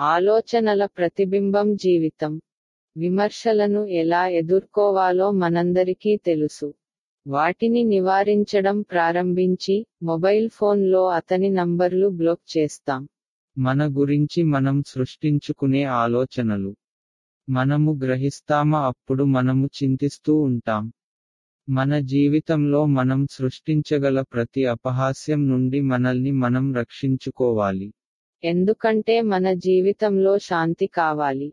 ఆలోచనల ప్రతిబింబం జీవితం. విమర్శలను ఎలా ఎదుర్కోవాలో మనందరికీ తెలుసు. వాటిని నివారించడం ప్రారంభించి మొబైల్ ఫోన్లో అతని నంబర్లు బ్లాక్ చేస్తాం. మన గురించి మనం సృష్టించుకునే ఆలోచనలు. మనము గ్రహిస్తామా అప్పుడు మనము చింతిస్తూ ఉంటాం. మన జీవితంలో మనం సృష్టించగల ప్రతి అపహాస్యం నుండి మనల్ని మనం రక్షించుకోవాలి. ఎందుకంటే మన జీవితంలో శాంతి కావాలి.